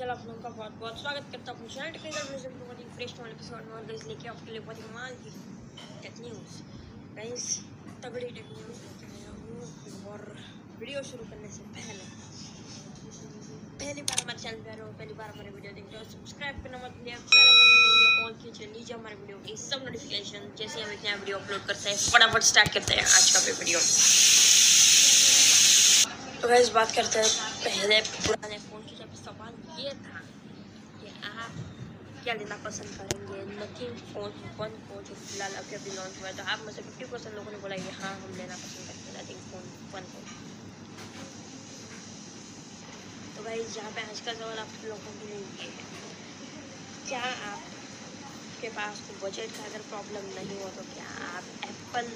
चलो आप लोगों का बहुत बहुत स्वागत करता हूँ चैनल टेक्निकल म्यूज़ियम को बहुत ही फ्रेश वाले एपिसोड में गाइस लेके आपके लिए बहुत ही कमाल की। टेक न्यूज़ गाइस तगड़ी टेक न्यूज़ लेके आया हूँ और वीडियो शुरू करने से पहले, पहली बार हमारे चैनल पे आ रहे हो, पहली बार हमारे वीडियो देख रहे हो सब्सक्राइब करना मत भूलिए ऑल कीजिए लीजिए हमारे वीडियो की सब नोटिफिकेशन जैसे हम एक नया वीडियो अपलोड करते हैं, फटाफट स्टार्ट करते हैं आज का वीडियो तो गैस बात करते हैं पहले पुराने फ़ोन की ये था कि आप क्या लेना पसंद करेंगे नथिंग फ़ोन वन को जो फ़िलहाल अभी अभी लॉन्च हुआ है तो आप में से फिफ्टी परसेंट लोगों ने बोला कि हाँ हम लेना पसंद करते हैं नथिंग फ़ोन वन को तो भाई जहाँ पे आज का सवाल आप लोगों के लिए ये है क्या आपके पास बजट का अगर प्रॉब्लम नहीं हो तो क्या आप एप्पल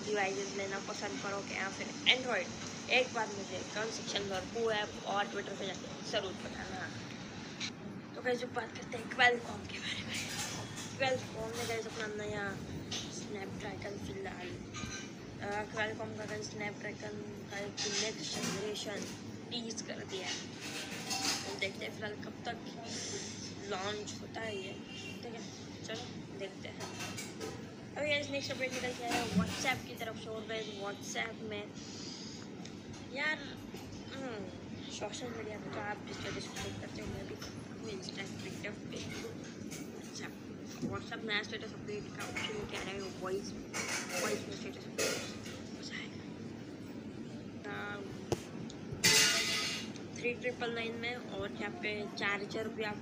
डिवाइसेस लेना पसंद करोगे या फिर एंड्रॉयड एक बार मुझे कमेंट सेक्शन और ऐप और ट्विटर पे जाके ज़रूर बताना। तो जो बात करते हैं क्वेलकॉम के बारे में। क्वेलकॉम ने गैस अपना नया स्नैपड्रैगन फ़िलहाल। क्वेलकॉम का गैस स्नैपड्रैगन का एक नेक्स्ट जनरेशन टीज कर दिया है। तो देखते हैं फ़िलहाल कब तक लॉन्च होता है ये। ठीक है, चलो देखते हैं। अभी नेक्स्ट अपडेट निकल के आया व्हाट्सएप की तरफ़ से और गैस व्हाट्सएप में यार सोशल मीडिया पे तो आप जिस तरह से क्लिक करते हो, मैं भी इंस्टा ट्विटर फेसबुक अच्छा व्हाट्सअप नया स्टेटस अपडेट का ऑप्शन कह रहे हो वॉइस वॉइस में स्टेटस थ्री ट्रिपल नाइन में और यहाँ पे चार्जर भी आप